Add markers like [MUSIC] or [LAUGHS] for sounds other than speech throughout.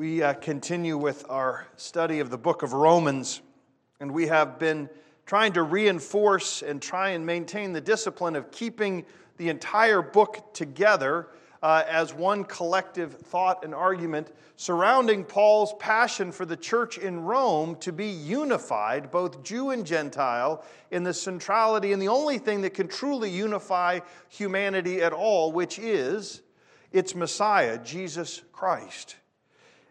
We uh, continue with our study of the book of Romans, and we have been trying to reinforce and try and maintain the discipline of keeping the entire book together uh, as one collective thought and argument surrounding Paul's passion for the church in Rome to be unified, both Jew and Gentile, in the centrality and the only thing that can truly unify humanity at all, which is its Messiah, Jesus Christ.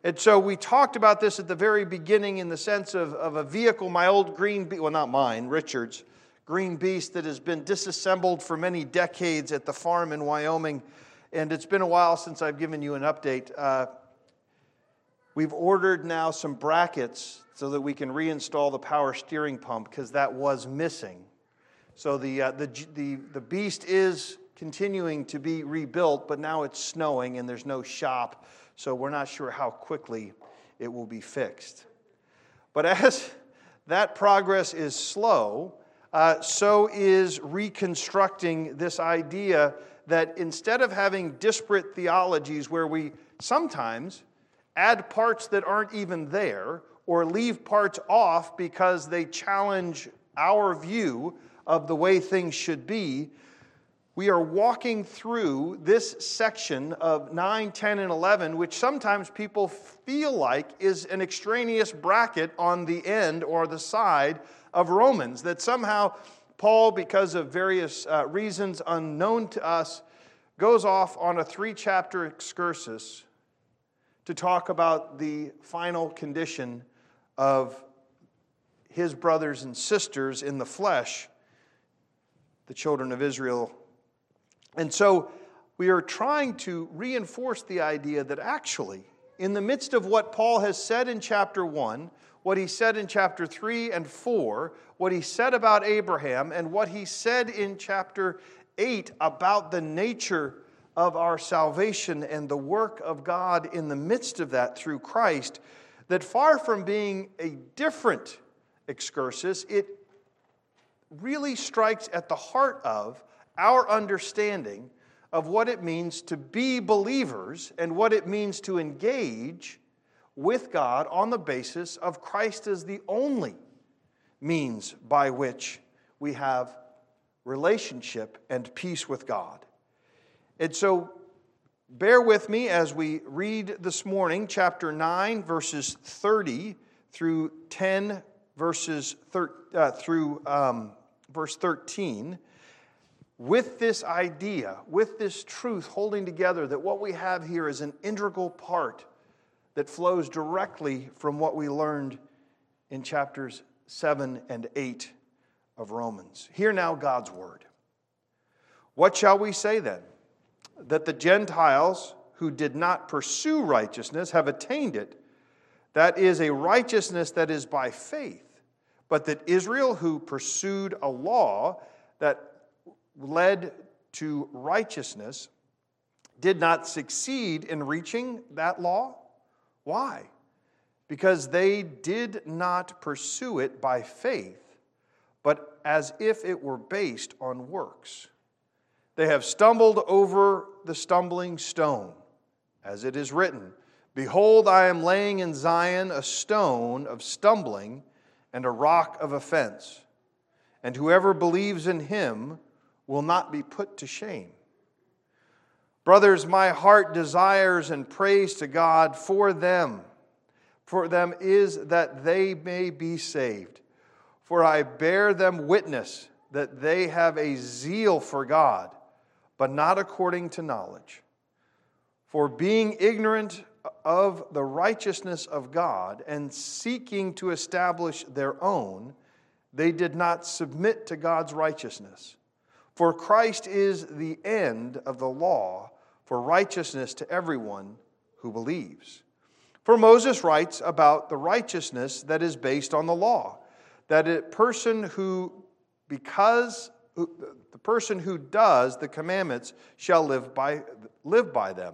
And so we talked about this at the very beginning in the sense of, of a vehicle, my old green, well, not mine, Richard's green beast that has been disassembled for many decades at the farm in Wyoming. And it's been a while since I've given you an update. Uh, we've ordered now some brackets so that we can reinstall the power steering pump because that was missing. So the, uh, the, the, the beast is continuing to be rebuilt, but now it's snowing and there's no shop, so we're not sure how quickly it will be fixed. But as that progress is slow, uh, so is reconstructing this idea that instead of having disparate theologies where we sometimes add parts that aren't even there or leave parts off because they challenge our view of the way things should be, we are walking through this section of 9, 10, and 11, which sometimes people feel like is an extraneous bracket on the end or the side of Romans. That somehow Paul, because of various uh, reasons unknown to us, goes off on a three chapter excursus to talk about the final condition of his brothers and sisters in the flesh, the children of Israel and so we are trying to reinforce the idea that actually, in the midst of what Paul has said in chapter 1, what he said in chapter 3 and 4, what he said about Abraham, and what he said in chapter 8 about the nature of our salvation and the work of God in the midst of that through Christ, that far from being a different excursus, it really strikes at the heart of our understanding of what it means to be believers and what it means to engage with God on the basis of Christ as the only means by which we have relationship and peace with God. And so, bear with me as we read this morning, chapter 9, verses 30 through 10, verses thir- uh, through um, verse 13 with this idea, with this truth holding together that what we have here is an integral part that flows directly from what we learned in chapters 7 and 8 of Romans. Hear now God's word. What shall we say then? That the Gentiles who did not pursue righteousness have attained it. That is a righteousness that is by faith. But that Israel, who pursued a law that led to righteousness did not succeed in reaching that law. Why? Because they did not pursue it by faith, but as if it were based on works. They have stumbled over the stumbling stone, as it is written Behold, I am laying in Zion a stone of stumbling and a rock of offense, and whoever believes in him will not be put to shame. Brothers, my heart desires and prays to God for them. For them is that they may be saved. For I bear them witness that they have a zeal for God, but not according to knowledge. For being ignorant of the righteousness of God and seeking to establish their own, they did not submit to God's righteousness. For Christ is the end of the law for righteousness to everyone who believes. For Moses writes about the righteousness that is based on the law, that a person who, because the person who does the commandments shall live by, live by them.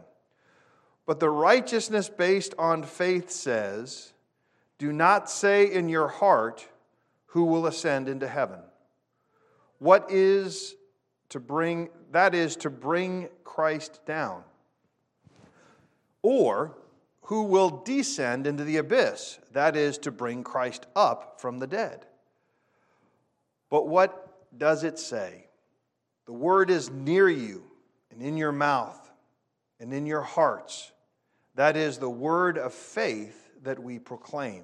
But the righteousness based on faith says, Do not say in your heart, Who will ascend into heaven? What is to bring, that is, to bring Christ down. Or, who will descend into the abyss, that is, to bring Christ up from the dead. But what does it say? The word is near you and in your mouth and in your hearts. That is the word of faith that we proclaim.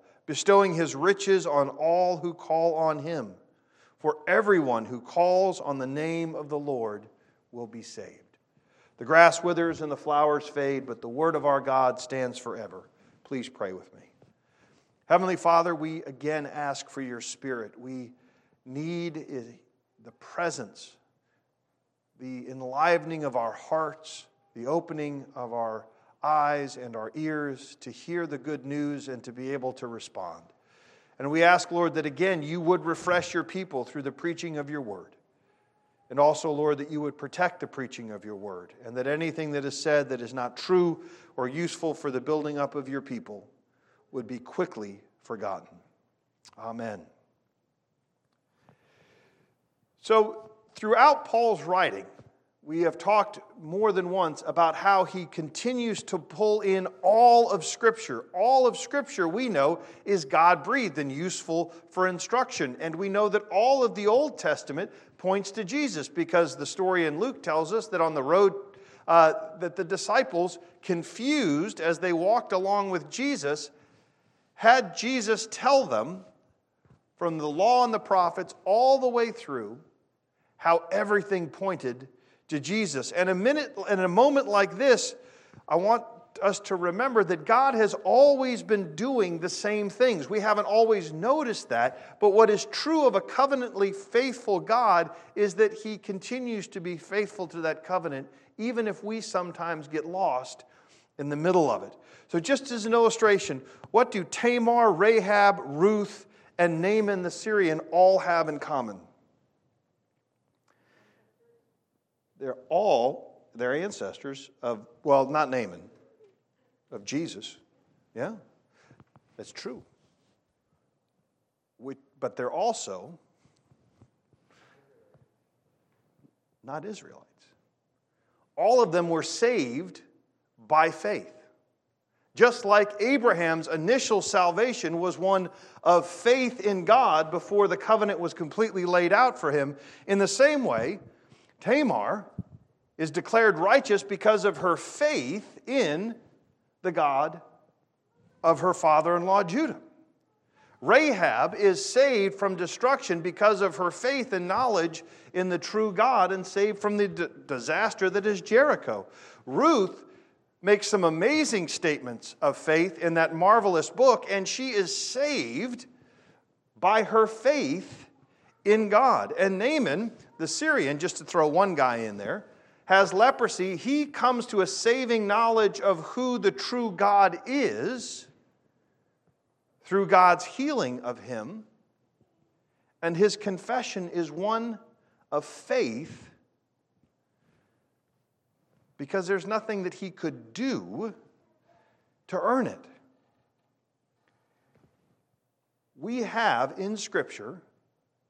bestowing his riches on all who call on him. For everyone who calls on the name of the Lord will be saved. The grass withers and the flowers fade, but the word of our God stands forever. Please pray with me. Heavenly Father, we again ask for your Spirit. We need the presence the enlivening of our hearts, the opening of our eyes and our ears to hear the good news and to be able to respond. And we ask, Lord, that again you would refresh your people through the preaching of your word. And also, Lord, that you would protect the preaching of your word, and that anything that is said that is not true or useful for the building up of your people would be quickly forgotten. Amen. So, Throughout Paul's writing, we have talked more than once about how he continues to pull in all of Scripture. All of Scripture, we know, is God breathed and useful for instruction. And we know that all of the Old Testament points to Jesus because the story in Luke tells us that on the road, uh, that the disciples, confused as they walked along with Jesus, had Jesus tell them from the law and the prophets all the way through how everything pointed to Jesus. And a minute in a moment like this, I want us to remember that God has always been doing the same things. We haven't always noticed that, but what is true of a covenantly faithful God is that he continues to be faithful to that covenant even if we sometimes get lost in the middle of it. So just as an illustration, what do Tamar, Rahab, Ruth, and Naaman the Syrian all have in common? They're all their ancestors of, well, not Naaman, of Jesus. Yeah, that's true. We, but they're also not Israelites. All of them were saved by faith. Just like Abraham's initial salvation was one of faith in God before the covenant was completely laid out for him, in the same way, Tamar is declared righteous because of her faith in the God of her father in law Judah. Rahab is saved from destruction because of her faith and knowledge in the true God and saved from the d- disaster that is Jericho. Ruth makes some amazing statements of faith in that marvelous book, and she is saved by her faith in God. And Naaman, the Syrian, just to throw one guy in there, has leprosy. He comes to a saving knowledge of who the true God is through God's healing of him. And his confession is one of faith because there's nothing that he could do to earn it. We have in Scripture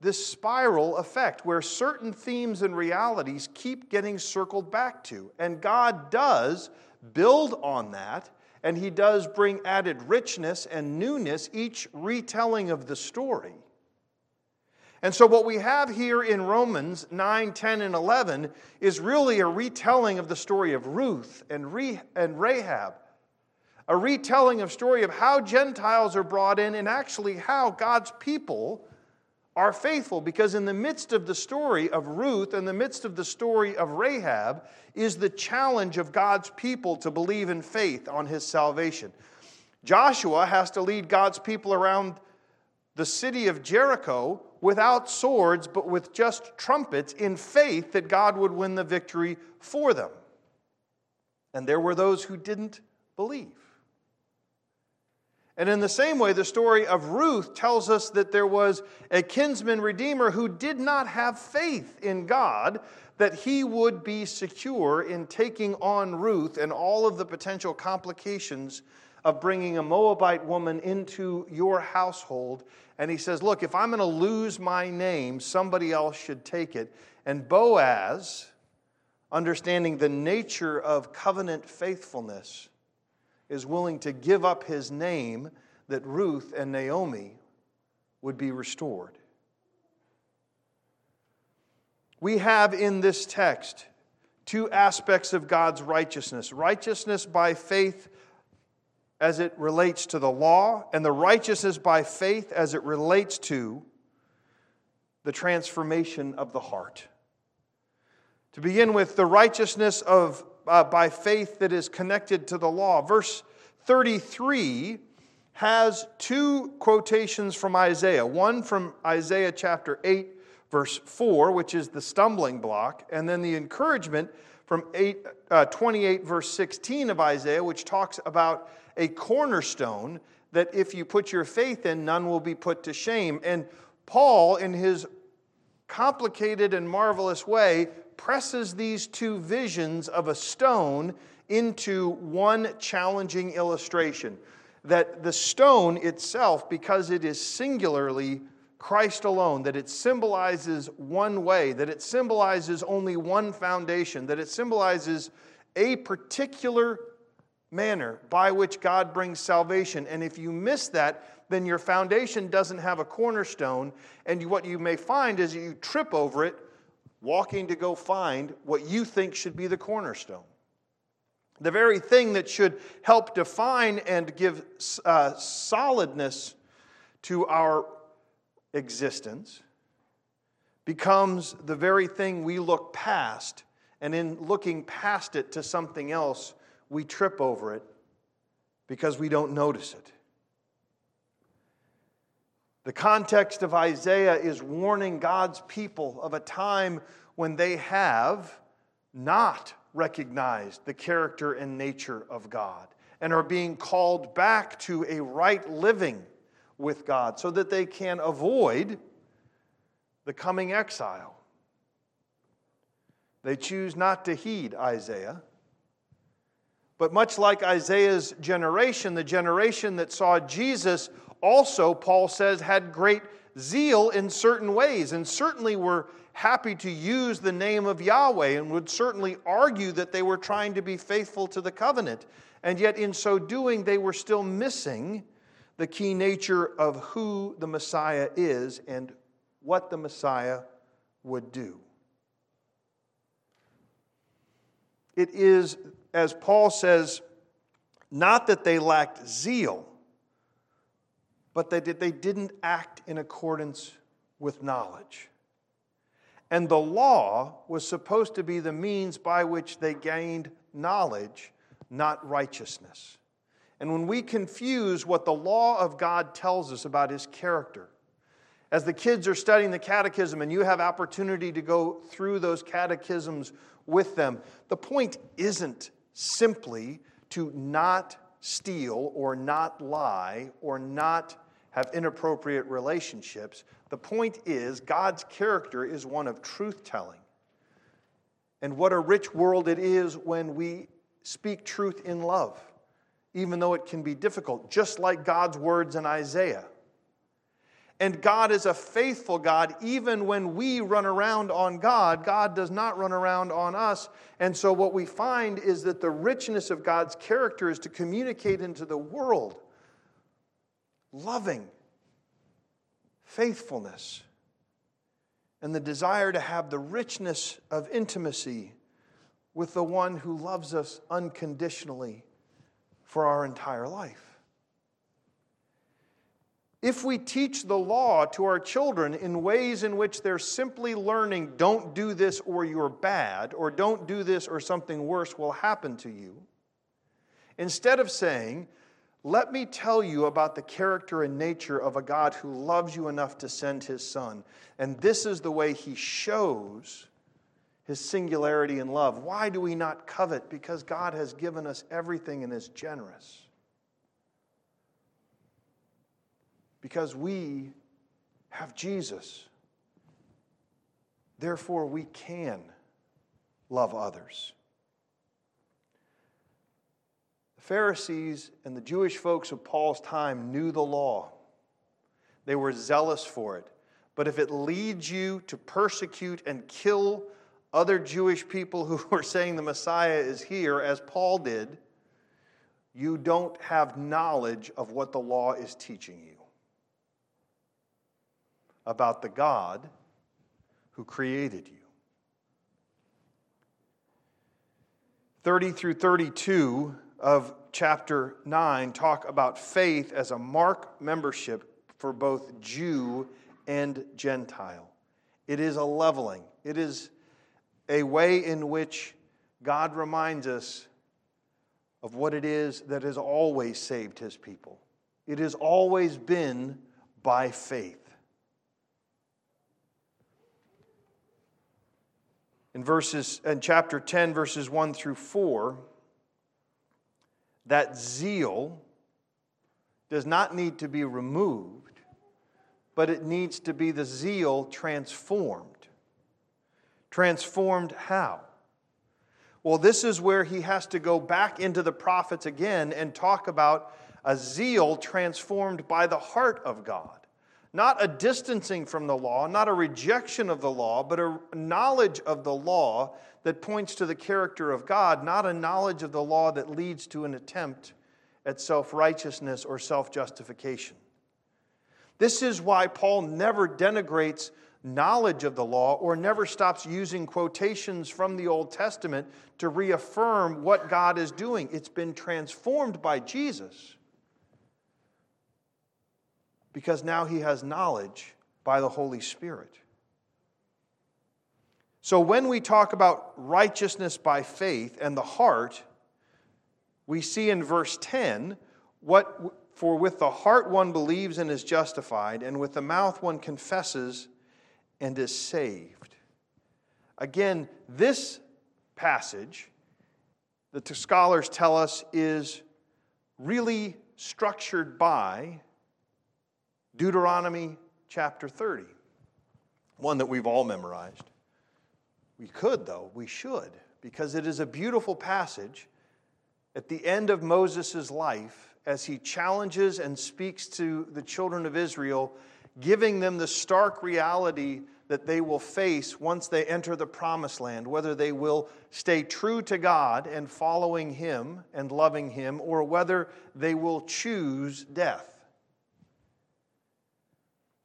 this spiral effect where certain themes and realities keep getting circled back to. And God does build on that, and He does bring added richness and newness each retelling of the story. And so, what we have here in Romans 9, 10, and 11 is really a retelling of the story of Ruth and, Re- and Rahab, a retelling of story of how Gentiles are brought in and actually how God's people are faithful because in the midst of the story of Ruth, and the midst of the story of Rahab, is the challenge of God's people to believe in faith on his salvation. Joshua has to lead God's people around the city of Jericho without swords, but with just trumpets in faith that God would win the victory for them. And there were those who didn't believe. And in the same way, the story of Ruth tells us that there was a kinsman redeemer who did not have faith in God that he would be secure in taking on Ruth and all of the potential complications of bringing a Moabite woman into your household. And he says, Look, if I'm going to lose my name, somebody else should take it. And Boaz, understanding the nature of covenant faithfulness, is willing to give up his name that Ruth and Naomi would be restored. We have in this text two aspects of God's righteousness righteousness by faith as it relates to the law, and the righteousness by faith as it relates to the transformation of the heart. To begin with, the righteousness of, uh, by faith that is connected to the law. Verse 33 has two quotations from Isaiah one from Isaiah chapter 8, verse 4, which is the stumbling block, and then the encouragement from 8, uh, 28, verse 16 of Isaiah, which talks about a cornerstone that if you put your faith in, none will be put to shame. And Paul, in his complicated and marvelous way, presses these two visions of a stone into one challenging illustration. That the stone itself, because it is singularly Christ alone, that it symbolizes one way, that it symbolizes only one foundation, that it symbolizes a particular manner by which God brings salvation. And if you miss that, then your foundation doesn't have a cornerstone. And what you may find is you trip over it, walking to go find what you think should be the cornerstone. The very thing that should help define and give uh, solidness to our existence becomes the very thing we look past, and in looking past it to something else, we trip over it because we don't notice it. The context of Isaiah is warning God's people of a time when they have not recognized the character and nature of God and are being called back to a right living with God so that they can avoid the coming exile. They choose not to heed Isaiah. But much like Isaiah's generation, the generation that saw Jesus also, Paul says, had great zeal in certain ways and certainly were happy to use the name of Yahweh and would certainly argue that they were trying to be faithful to the covenant. And yet, in so doing, they were still missing the key nature of who the Messiah is and what the Messiah would do. It is as Paul says, not that they lacked zeal, but that they didn't act in accordance with knowledge. And the law was supposed to be the means by which they gained knowledge, not righteousness. And when we confuse what the law of God tells us about his character, as the kids are studying the catechism and you have opportunity to go through those catechisms with them, the point isn't simply to not steal or not lie or not have inappropriate relationships. The point is, God's character is one of truth telling. And what a rich world it is when we speak truth in love, even though it can be difficult, just like God's words in Isaiah. And God is a faithful God. Even when we run around on God, God does not run around on us. And so, what we find is that the richness of God's character is to communicate into the world loving, faithfulness, and the desire to have the richness of intimacy with the one who loves us unconditionally for our entire life. If we teach the law to our children in ways in which they're simply learning, don't do this or you're bad, or don't do this or something worse will happen to you, instead of saying, let me tell you about the character and nature of a God who loves you enough to send his son. And this is the way he shows his singularity in love. Why do we not covet? Because God has given us everything and is generous. Because we have Jesus. Therefore, we can love others. The Pharisees and the Jewish folks of Paul's time knew the law, they were zealous for it. But if it leads you to persecute and kill other Jewish people who [LAUGHS] are saying the Messiah is here, as Paul did, you don't have knowledge of what the law is teaching you about the God who created you. 30 through 32 of chapter 9 talk about faith as a mark membership for both Jew and Gentile. It is a leveling, it is a way in which God reminds us of what it is that has always saved his people. It has always been by faith. In verses in chapter 10 verses 1 through 4 that zeal does not need to be removed but it needs to be the zeal transformed. Transformed how? Well, this is where he has to go back into the prophets again and talk about a zeal transformed by the heart of God. Not a distancing from the law, not a rejection of the law, but a knowledge of the law that points to the character of God, not a knowledge of the law that leads to an attempt at self righteousness or self justification. This is why Paul never denigrates knowledge of the law or never stops using quotations from the Old Testament to reaffirm what God is doing. It's been transformed by Jesus because now he has knowledge by the Holy Spirit. So when we talk about righteousness by faith and the heart, we see in verse 10 what for with the heart one believes and is justified, and with the mouth one confesses and is saved. Again, this passage, the scholars tell us, is really structured by Deuteronomy chapter 30, one that we've all memorized. We could, though, we should, because it is a beautiful passage at the end of Moses' life as he challenges and speaks to the children of Israel, giving them the stark reality that they will face once they enter the promised land, whether they will stay true to God and following Him and loving Him, or whether they will choose death.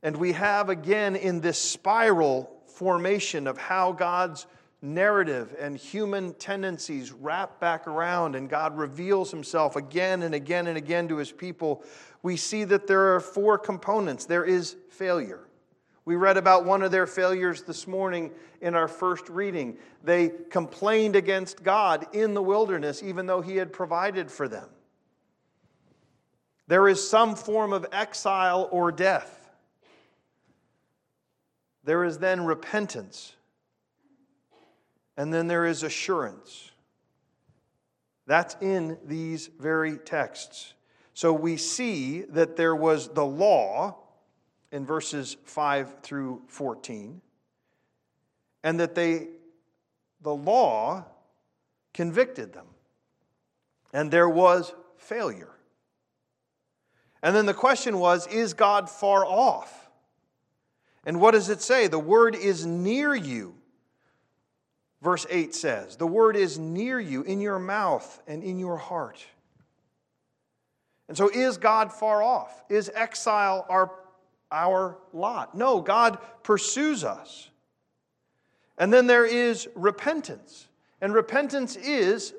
And we have again in this spiral formation of how God's narrative and human tendencies wrap back around and God reveals himself again and again and again to his people, we see that there are four components. There is failure. We read about one of their failures this morning in our first reading. They complained against God in the wilderness, even though He had provided for them. There is some form of exile or death. There is then repentance. And then there is assurance. That's in these very texts. So we see that there was the law in verses 5 through 14, and that they, the law convicted them. And there was failure. And then the question was is God far off? And what does it say? The word is near you verse 8 says, The word is near you, in your mouth and in your heart. And so, is God far off? Is exile our, our lot? No, God pursues us. And then there is repentance. And repentance is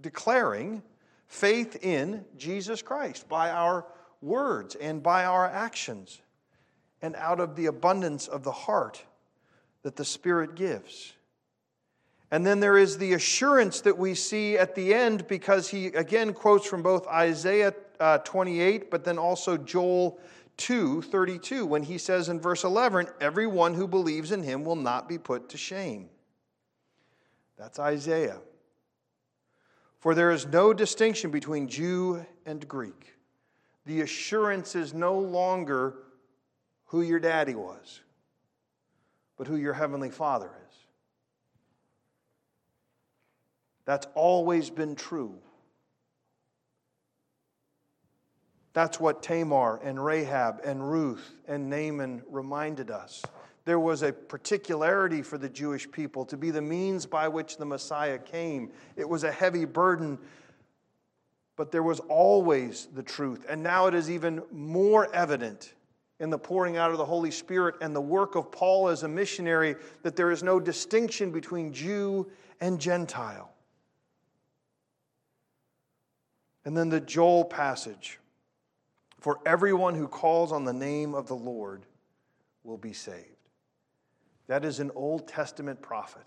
declaring faith in Jesus Christ by our words and by our actions and out of the abundance of the heart that the Spirit gives. And then there is the assurance that we see at the end because he again quotes from both Isaiah uh, 28, but then also Joel 2 32 when he says in verse 11, Everyone who believes in him will not be put to shame. That's Isaiah. For there is no distinction between Jew and Greek. The assurance is no longer who your daddy was, but who your heavenly father is. That's always been true. That's what Tamar and Rahab and Ruth and Naaman reminded us. There was a particularity for the Jewish people to be the means by which the Messiah came. It was a heavy burden, but there was always the truth. And now it is even more evident in the pouring out of the Holy Spirit and the work of Paul as a missionary that there is no distinction between Jew and Gentile. And then the Joel passage for everyone who calls on the name of the Lord will be saved. That is an Old Testament prophet,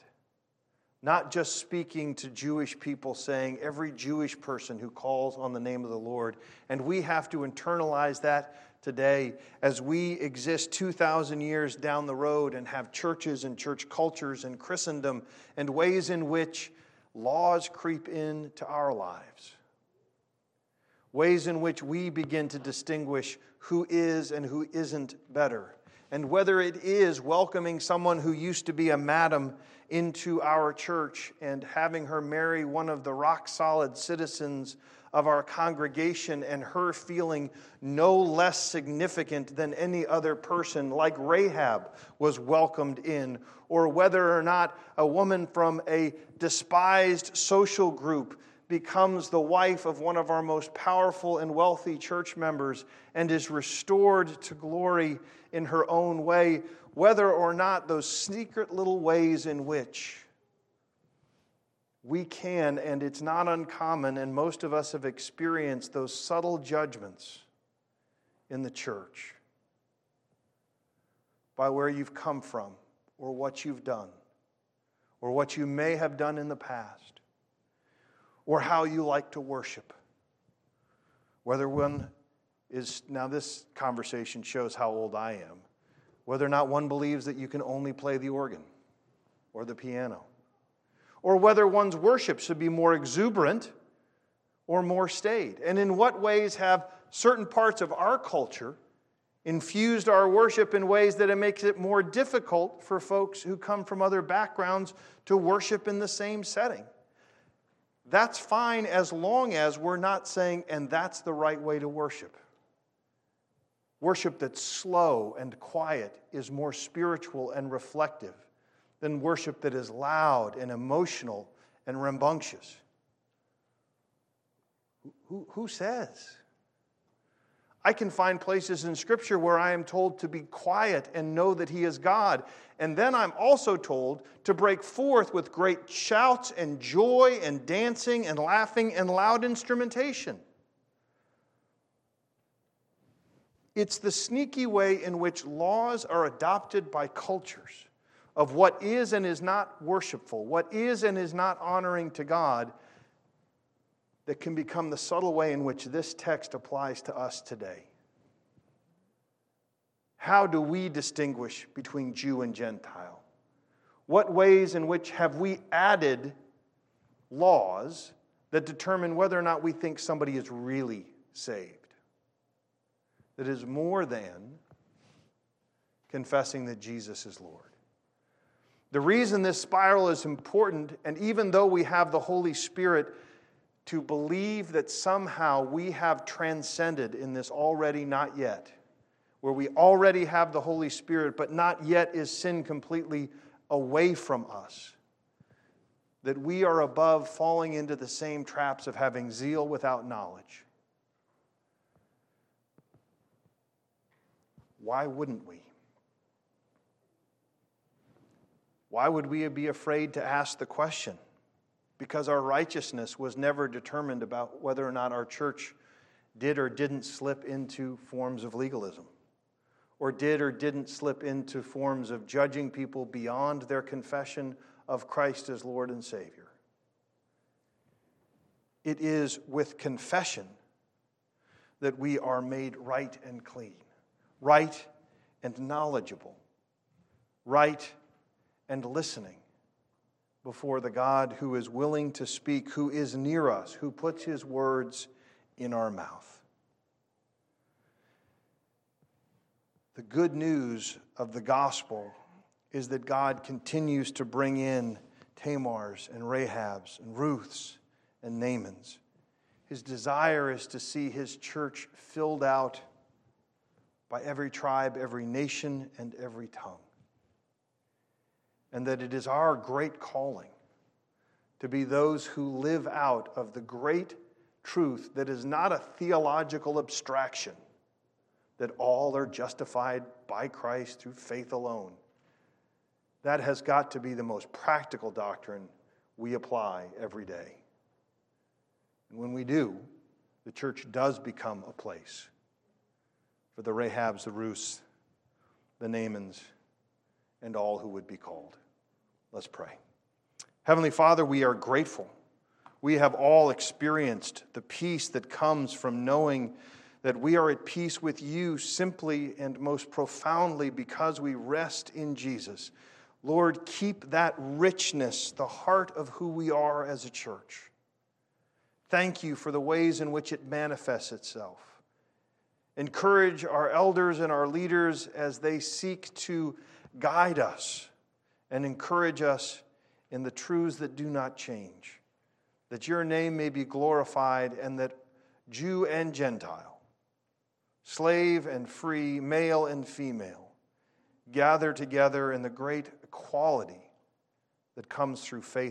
not just speaking to Jewish people, saying every Jewish person who calls on the name of the Lord. And we have to internalize that today as we exist 2,000 years down the road and have churches and church cultures and Christendom and ways in which laws creep into our lives. Ways in which we begin to distinguish who is and who isn't better, and whether it is welcoming someone who used to be a madam into our church and having her marry one of the rock solid citizens of our congregation and her feeling no less significant than any other person, like Rahab was welcomed in, or whether or not a woman from a despised social group becomes the wife of one of our most powerful and wealthy church members and is restored to glory in her own way, whether or not those secret little ways in which we can, and it's not uncommon, and most of us have experienced those subtle judgments in the church by where you've come from, or what you've done, or what you may have done in the past or how you like to worship. Whether one is, now this conversation shows how old I am, whether or not one believes that you can only play the organ or the piano, or whether one's worship should be more exuberant or more staid, and in what ways have certain parts of our culture infused our worship in ways that it makes it more difficult for folks who come from other backgrounds to worship in the same setting. That's fine as long as we're not saying, and that's the right way to worship. Worship that's slow and quiet is more spiritual and reflective than worship that is loud and emotional and rambunctious. Who, who says? I can find places in Scripture where I am told to be quiet and know that He is God. And then I'm also told to break forth with great shouts and joy and dancing and laughing and loud instrumentation. It's the sneaky way in which laws are adopted by cultures of what is and is not worshipful, what is and is not honoring to God that can become the subtle way in which this text applies to us today. How do we distinguish between Jew and Gentile? What ways in which have we added laws that determine whether or not we think somebody is really saved? That is more than confessing that Jesus is Lord. The reason this spiral is important, and even though we have the Holy Spirit to believe that somehow we have transcended in this already not yet, where we already have the Holy Spirit, but not yet is sin completely away from us. That we are above falling into the same traps of having zeal without knowledge. Why wouldn't we? Why would we be afraid to ask the question? because our righteousness was never determined about whether or not our church did or didn't slip into forms of legalism, or did or didn't slip into forms of judging people beyond their confession of Christ as Lord and Savior. It is with confession that we are made right and clean. right and knowledgeable, right and listening before the God who is willing to speak, who is near us, who puts his words in our mouth. The good news of the gospel is that God continues to bring in Tamars and Rahabs and Ruths and Naamans. His desire is to see his church filled out by every tribe, every nation, and every tongue. And that it is our great calling to be those who live out of the great truth that is not a theological abstraction, that all are justified by Christ through faith alone. That has got to be the most practical doctrine we apply every day. And when we do, the church does become a place for the Rahabs, the Ruths, the Naamans, and all who would be called. Let's pray. Heavenly Father, we are grateful. We have all experienced the peace that comes from knowing that we are at peace with you simply and most profoundly because we rest in Jesus. Lord, keep that richness, the heart of who we are as a church. Thank you for the ways in which it manifests itself. Encourage our elders and our leaders as they seek to guide us and encourage us in the truths that do not change, that your name may be glorified and that Jew and Gentile, slave and free, male and female, gather together in the great equality that comes through faith